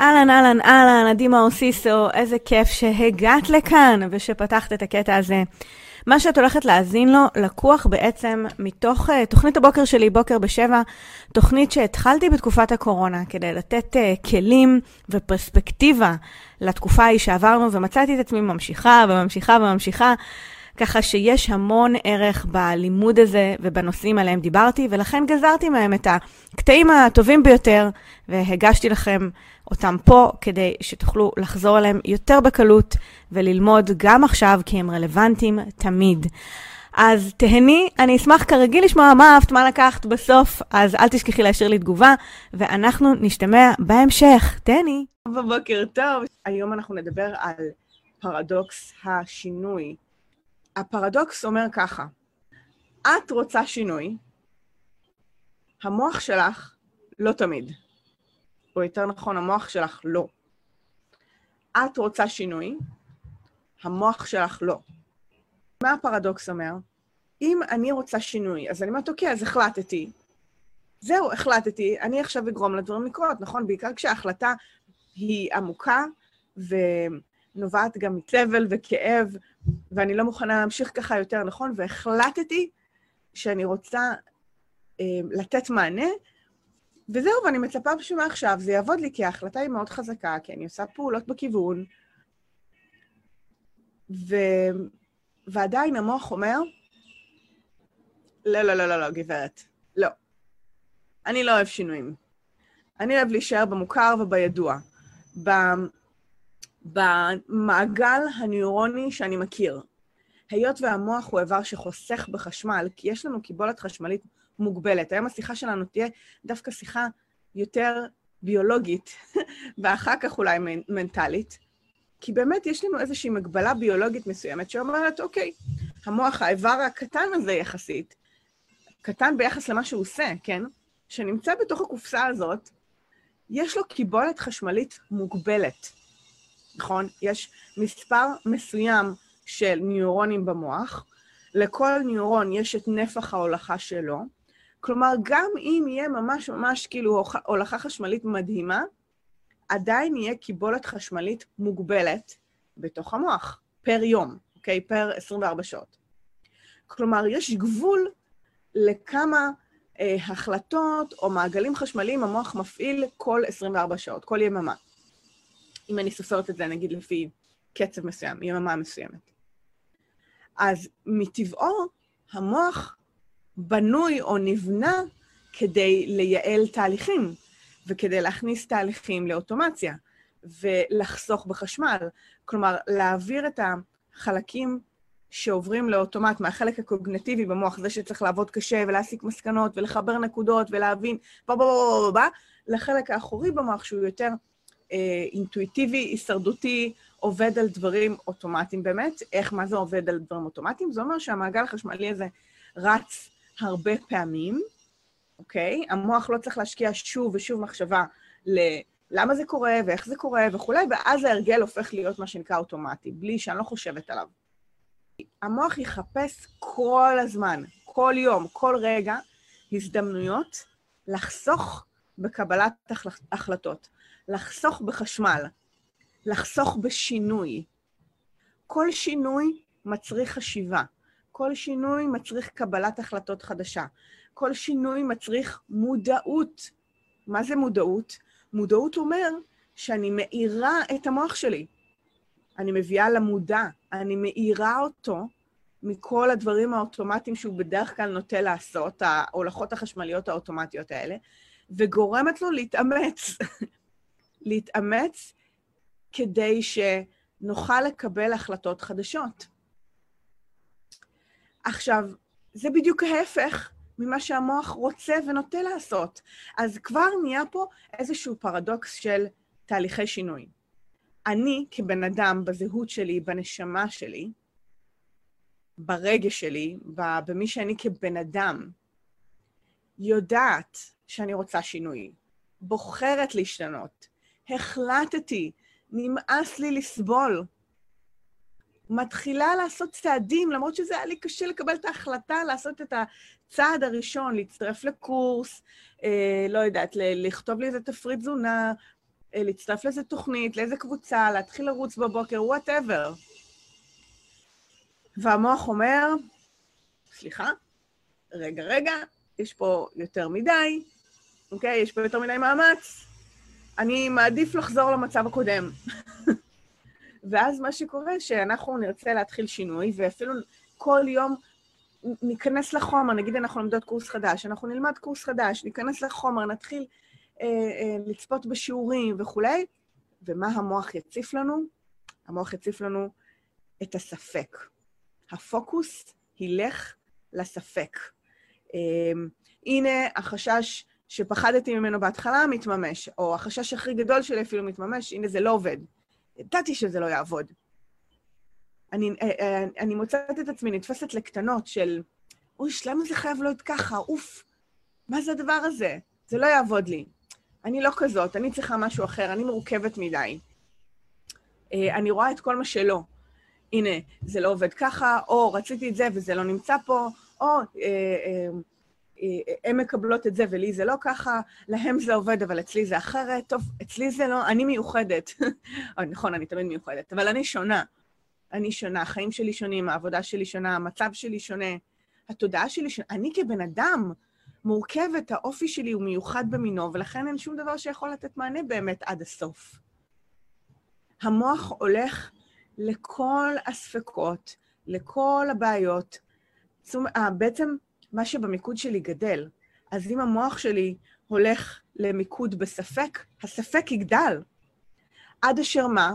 אהלן, אהלן, אהלן, עדי מאור סיסו, איזה כיף שהגעת לכאן ושפתחת את הקטע הזה. מה שאת הולכת להאזין לו לקוח בעצם מתוך uh, תוכנית הבוקר שלי, בוקר בשבע, תוכנית שהתחלתי בתקופת הקורונה כדי לתת uh, כלים ופרספקטיבה לתקופה ההיא שעברנו, ומצאתי את עצמי ממשיכה וממשיכה וממשיכה. ככה שיש המון ערך בלימוד הזה ובנושאים עליהם דיברתי, ולכן גזרתי מהם את הקטעים הטובים ביותר, והגשתי לכם אותם פה כדי שתוכלו לחזור אליהם יותר בקלות וללמוד גם עכשיו, כי הם רלוונטיים תמיד. אז תהני, אני אשמח כרגיל לשמוע מה אהבת, מה לקחת בסוף, אז אל תשכחי להשאיר לי תגובה, ואנחנו נשתמע בהמשך. תהני. בבוקר טוב. היום אנחנו נדבר על פרדוקס השינוי. הפרדוקס אומר ככה, את רוצה שינוי, המוח שלך לא תמיד. או יותר נכון, המוח שלך לא. את רוצה שינוי, המוח שלך לא. מה הפרדוקס אומר? אם אני רוצה שינוי, אז אני אומרת, אוקיי, אז החלטתי. זהו, החלטתי, אני עכשיו אגרום לדברים לקרות, נכון? בעיקר כשההחלטה היא עמוקה ונובעת גם מסבל וכאב, ואני לא מוכנה להמשיך ככה יותר, נכון? והחלטתי שאני רוצה אה, לתת מענה, וזהו, ואני מצפה שמעכשיו זה יעבוד לי, כי ההחלטה היא מאוד חזקה, כי אני עושה פעולות בכיוון, ו... ועדיין המוח אומר, לא, לא, לא, לא, לא, גברת, לא. אני לא אוהב שינויים. אני אוהב להישאר במוכר ובידוע, במעגל הנוירוני שאני מכיר. היות והמוח הוא איבר שחוסך בחשמל, כי יש לנו קיבולת חשמלית מוגבלת. היום השיחה שלנו תהיה דווקא שיחה יותר ביולוגית, ואחר כך אולי מנטלית, כי באמת יש לנו איזושהי מגבלה ביולוגית מסוימת שאומרת, אוקיי, המוח, האיבר הקטן הזה יחסית, קטן ביחס למה שהוא עושה, כן? שנמצא בתוך הקופסה הזאת, יש לו קיבולת חשמלית מוגבלת, נכון? יש מספר מסוים של ניורונים במוח, לכל ניורון יש את נפח ההולכה שלו, כלומר, גם אם יהיה ממש ממש כאילו הולכה חשמלית מדהימה, עדיין יהיה קיבולת חשמלית מוגבלת בתוך המוח, פר יום, אוקיי? פר 24 שעות. כלומר, יש גבול לכמה אה, החלטות או מעגלים חשמליים המוח מפעיל כל 24 שעות, כל יממה. אם אני סופרת את זה, נגיד, לפי קצב מסוים, יממה מסוימת. אז מטבעו, המוח בנוי או נבנה כדי לייעל תהליכים, וכדי להכניס תהליכים לאוטומציה, ולחסוך בחשמל. כלומר, להעביר את החלקים שעוברים לאוטומט מהחלק הקוגנטיבי במוח, זה שצריך לעבוד קשה ולהסיק מסקנות ולחבר נקודות ולהבין, בוא בוא בוא בוא בוא, לחלק האחורי במוח שהוא יותר אה, אינטואיטיבי, הישרדותי, עובד על דברים אוטומטיים באמת. איך, מה זה עובד על דברים אוטומטיים? זה אומר שהמעגל החשמלי הזה רץ הרבה פעמים, אוקיי? המוח לא צריך להשקיע שוב ושוב מחשבה ללמה זה קורה ואיך זה קורה וכולי, ואז ההרגל הופך להיות מה שנקרא אוטומטי, בלי שאני לא חושבת עליו. המוח יחפש כל הזמן, כל יום, כל רגע, הזדמנויות לחסוך בקבלת החלטות, לחסוך בחשמל, לחסוך בשינוי. כל שינוי מצריך חשיבה. כל שינוי מצריך קבלת החלטות חדשה. כל שינוי מצריך מודעות. מה זה מודעות? מודעות אומר שאני מאירה את המוח שלי. אני מביאה למודע, אני מאירה אותו מכל הדברים האוטומטיים שהוא בדרך כלל נוטה לעשות, ההולכות החשמליות האוטומטיות האלה, וגורמת לו להתאמץ. להתאמץ כדי שנוכל לקבל החלטות חדשות. עכשיו, זה בדיוק ההפך ממה שהמוח רוצה ונוטה לעשות. אז כבר נהיה פה איזשהו פרדוקס של תהליכי שינוי. אני כבן אדם, בזהות שלי, בנשמה שלי, ברגש שלי, במי שאני כבן אדם, יודעת שאני רוצה שינוי, בוחרת להשתנות, החלטתי, נמאס לי לסבול. מתחילה לעשות צעדים, למרות שזה היה לי קשה לקבל את ההחלטה לעשות את הצעד הראשון, להצטרף לקורס, אה, לא יודעת, לכתוב לי איזה תפריט תזונה, אה, להצטרף לאיזה תוכנית, לאיזה קבוצה, להתחיל לרוץ בבוקר, וואטאבר. והמוח אומר, סליחה, רגע, רגע, יש פה יותר מדי, אוקיי? יש פה יותר מדי מאמץ, אני מעדיף לחזור למצב הקודם. ואז מה שקורה, שאנחנו נרצה להתחיל שינוי, ואפילו כל יום ניכנס לחומר, נגיד אנחנו לומדות קורס חדש, אנחנו נלמד קורס חדש, ניכנס לחומר, נתחיל אה, אה, לצפות בשיעורים וכולי, ומה המוח יציף לנו? המוח יציף לנו את הספק. הפוקוס ילך לספק. אה, הנה החשש שפחדתי ממנו בהתחלה מתממש, או החשש הכי גדול שלי אפילו מתממש, הנה זה לא עובד. ידעתי שזה לא יעבוד. אני, אה, אה, אני מוצאת את עצמי נתפסת לקטנות של, אוש, למה זה חייב להיות ככה? אוף, מה זה הדבר הזה? זה לא יעבוד לי. אני לא כזאת, אני צריכה משהו אחר, אני מורכבת מדי. אה, אני רואה את כל מה שלא. הנה, זה לא עובד ככה, או רציתי את זה וזה לא נמצא פה, או אה, אה, הן מקבלות את זה ולי זה לא ככה, להם זה עובד, אבל אצלי זה אחרת. טוב, אצלי זה לא, אני מיוחדת. נכון, אני תמיד מיוחדת, אבל אני שונה. אני שונה, החיים שלי שונים, העבודה שלי שונה, המצב שלי שונה, התודעה שלי שונה. אני כבן אדם מורכבת, האופי שלי הוא מיוחד במינו, ולכן אין שום דבר שיכול לתת מענה באמת עד הסוף. המוח הולך לכל הספקות, לכל הבעיות. אה, בעצם מה שבמיקוד שלי גדל. אז אם המוח שלי הולך למיקוד בספק, הספק יגדל. עד אשר מה?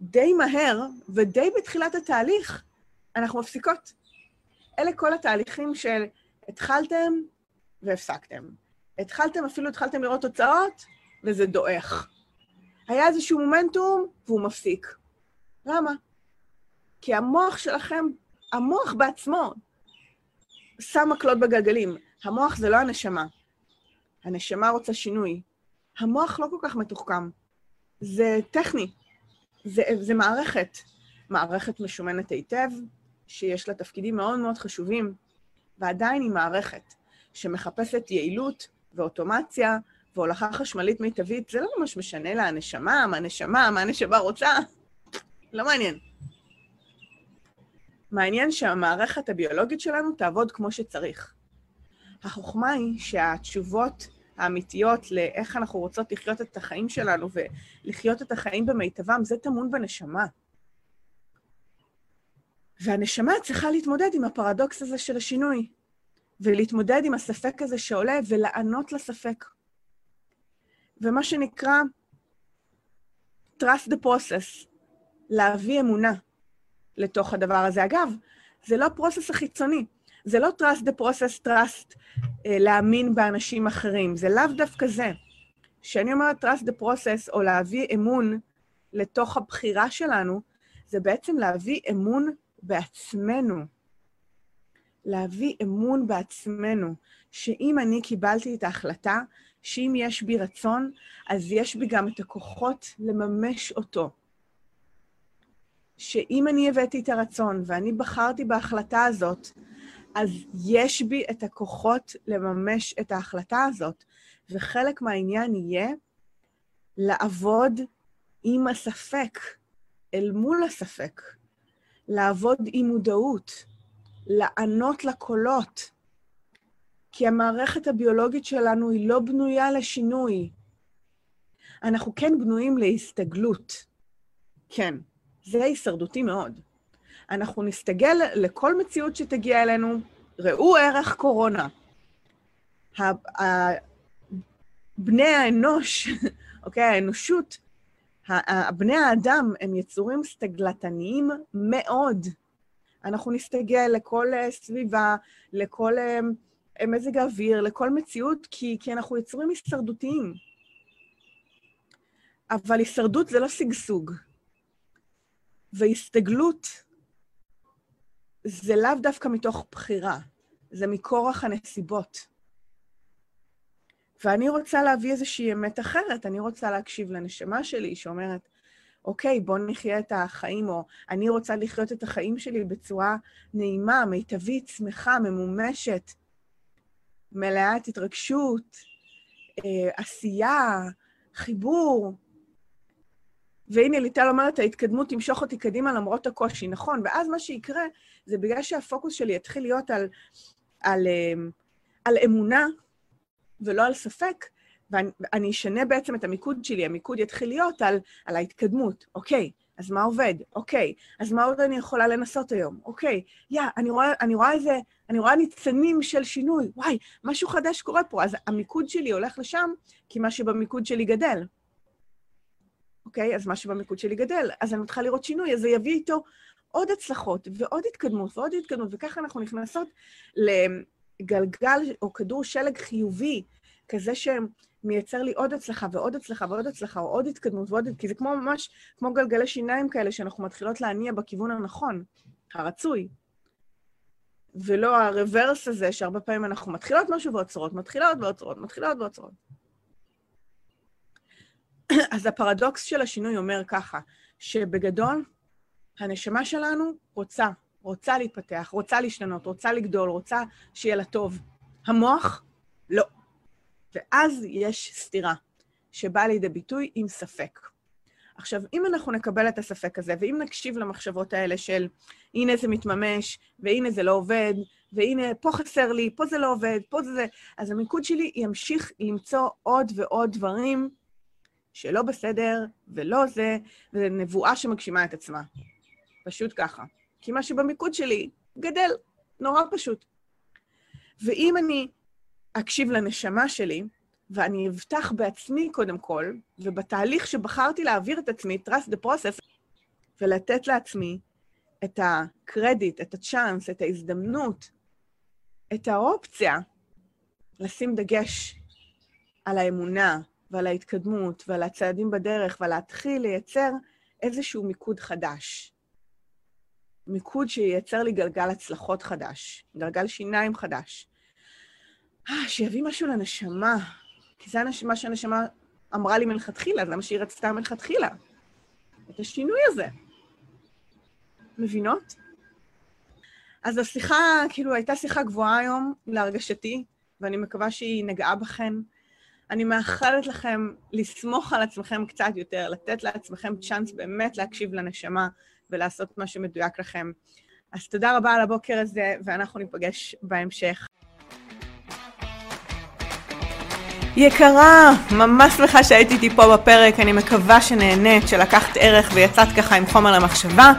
די מהר ודי בתחילת התהליך, אנחנו מפסיקות. אלה כל התהליכים של התחלתם והפסקתם. התחלתם, אפילו התחלתם לראות תוצאות, וזה דועך. היה איזשהו מומנטום, והוא מפסיק. למה? כי המוח שלכם, המוח בעצמו, שם מקלות בגלגלים. המוח זה לא הנשמה. הנשמה רוצה שינוי. המוח לא כל כך מתוחכם. זה טכני. זה, זה מערכת. מערכת משומנת היטב, שיש לה תפקידים מאוד מאוד חשובים, ועדיין היא מערכת שמחפשת יעילות ואוטומציה והולכה חשמלית מיטבית. זה לא ממש משנה לה הנשמה, מה הנשמה, מה הנשמה רוצה. לא מעניין. מעניין שהמערכת הביולוגית שלנו תעבוד כמו שצריך. החוכמה היא שהתשובות האמיתיות לאיך אנחנו רוצות לחיות את החיים שלנו ולחיות את החיים במיטבם, זה טמון בנשמה. והנשמה צריכה להתמודד עם הפרדוקס הזה של השינוי, ולהתמודד עם הספק הזה שעולה ולענות לספק. ומה שנקרא trust the process, להביא אמונה. לתוך הדבר הזה. אגב, זה לא פרוסס החיצוני, זה לא trust the process, trust uh, להאמין באנשים אחרים, זה לאו דווקא זה. כשאני אומרת trust the process, או להביא אמון לתוך הבחירה שלנו, זה בעצם להביא אמון בעצמנו. להביא אמון בעצמנו, שאם אני קיבלתי את ההחלטה, שאם יש בי רצון, אז יש בי גם את הכוחות לממש אותו. שאם אני הבאתי את הרצון ואני בחרתי בהחלטה הזאת, אז יש בי את הכוחות לממש את ההחלטה הזאת. וחלק מהעניין יהיה לעבוד עם הספק, אל מול הספק, לעבוד עם מודעות, לענות לקולות. כי המערכת הביולוגית שלנו היא לא בנויה לשינוי. אנחנו כן בנויים להסתגלות. כן. זה הישרדותי מאוד. אנחנו נסתגל לכל מציאות שתגיע אלינו, ראו ערך קורונה. בני האנוש, אוקיי, האנושות, בני האדם הם יצורים סטגלטניים מאוד. אנחנו נסתגל לכל אה, סביבה, לכל אה, מזג האוויר, לכל מציאות, כי, כי אנחנו יצורים הישרדותיים. אבל הישרדות זה לא שגשוג. והסתגלות זה לאו דווקא מתוך בחירה, זה מכורח הנסיבות. ואני רוצה להביא איזושהי אמת אחרת, אני רוצה להקשיב לנשמה שלי שאומרת, אוקיי, בוא נחיה את החיים, או אני רוצה לחיות את החיים שלי בצורה נעימה, מיטבית, שמחה, ממומשת, מלאת התרגשות, אה, עשייה, חיבור, והנה ליטל אומרת, ההתקדמות תמשוך אותי קדימה למרות הקושי. נכון, ואז מה שיקרה, זה בגלל שהפוקוס שלי יתחיל להיות על, על, אמ, על אמונה ולא על ספק, ואני אשנה בעצם את המיקוד שלי, המיקוד יתחיל להיות על, על ההתקדמות. אוקיי, אז מה עובד? אוקיי, אז מה עוד אני יכולה לנסות היום? אוקיי, יא, אני רואה, אני רואה איזה, אני רואה ניצנים של שינוי, וואי, משהו חדש קורה פה. אז המיקוד שלי הולך לשם, כי מה שבמיקוד שלי גדל. אוקיי? אז מה שבמיקוד שלי גדל, אז אני מתחילה לראות שינוי, אז זה יביא איתו עוד הצלחות ועוד התקדמות ועוד התקדמות, וככה אנחנו נכנסות לגלגל או כדור שלג חיובי, כזה שמייצר לי עוד הצלחה ועוד הצלחה ועוד הצלחה, או עוד התקדמות ועוד... כי זה כמו ממש, כמו גלגלי שיניים כאלה שאנחנו מתחילות להניע בכיוון הנכון, הרצוי. ולא הרוורס הזה, שהרבה פעמים אנחנו מתחילות משהו ועוצרות, מתחילות ועוצרות, מתחילות ועוצרות. אז הפרדוקס של השינוי אומר ככה, שבגדול, הנשמה שלנו רוצה, רוצה להתפתח, רוצה להשתנות, רוצה לגדול, רוצה שיהיה לה טוב. המוח, לא. ואז יש סתירה, שבאה לידי ביטוי עם ספק. עכשיו, אם אנחנו נקבל את הספק הזה, ואם נקשיב למחשבות האלה של הנה זה מתממש, והנה זה לא עובד, והנה פה חסר לי, פה זה לא עובד, פה זה זה, אז המיקוד שלי ימשיך למצוא עוד ועוד דברים שלא בסדר ולא זה, וזו נבואה שמגשימה את עצמה. פשוט ככה. כי מה שבמיקוד שלי גדל, נורא פשוט. ואם אני אקשיב לנשמה שלי, ואני אבטח בעצמי קודם כל, ובתהליך שבחרתי להעביר את עצמי, trust the process, ולתת לעצמי את הקרדיט, את הצ'אנס, את ההזדמנות, את האופציה, לשים דגש על האמונה, ועל ההתקדמות ועל הצעדים בדרך, ולהתחיל לייצר איזשהו מיקוד חדש. מיקוד שייצר לי גלגל הצלחות חדש, גלגל שיניים חדש. אה, שיביא משהו לנשמה, כי זה מה שהנשמה אמרה לי מלכתחילה, זה מה שהיא רצתה מלכתחילה. את השינוי הזה. מבינות? אז השיחה, כאילו, הייתה שיחה גבוהה היום, להרגשתי, ואני מקווה שהיא נגעה בכן. אני מאחלת לכם לסמוך על עצמכם קצת יותר, לתת לעצמכם צ'אנס באמת להקשיב לנשמה ולעשות מה שמדויק לכם. אז תודה רבה על הבוקר הזה, ואנחנו ניפגש בהמשך. יקרה, ממש שמחה שהיית איתי פה בפרק, אני מקווה שנהנית, שלקחת ערך ויצאת ככה עם חומר למחשבה.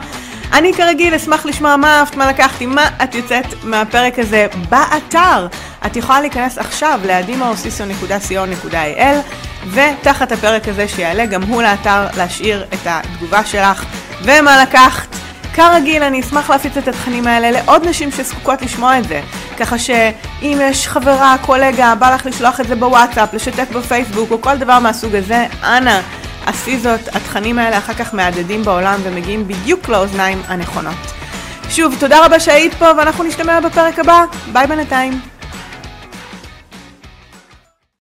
אני כרגיל אשמח לשמוע מה אהבת, מה לקחתי, מה את יוצאת מהפרק הזה באתר. את יכולה להיכנס עכשיו ל-adimaosiso.co.il ותחת הפרק הזה שיעלה גם הוא לאתר להשאיר את התגובה שלך ומה לקחת. כרגיל, אני אשמח להפיץ את התכנים האלה לעוד נשים שזקוקות לשמוע את זה. ככה שאם יש חברה, קולגה, בא לך לשלוח את זה בוואטסאפ, לשתף בפייסבוק או כל דבר מהסוג הזה, אנא, עשי זאת, התכנים האלה אחר כך מהדהדים בעולם ומגיעים בדיוק לאוזניים הנכונות. שוב, תודה רבה שהיית פה ואנחנו נשתמע בפרק הבא. ביי בינתיים.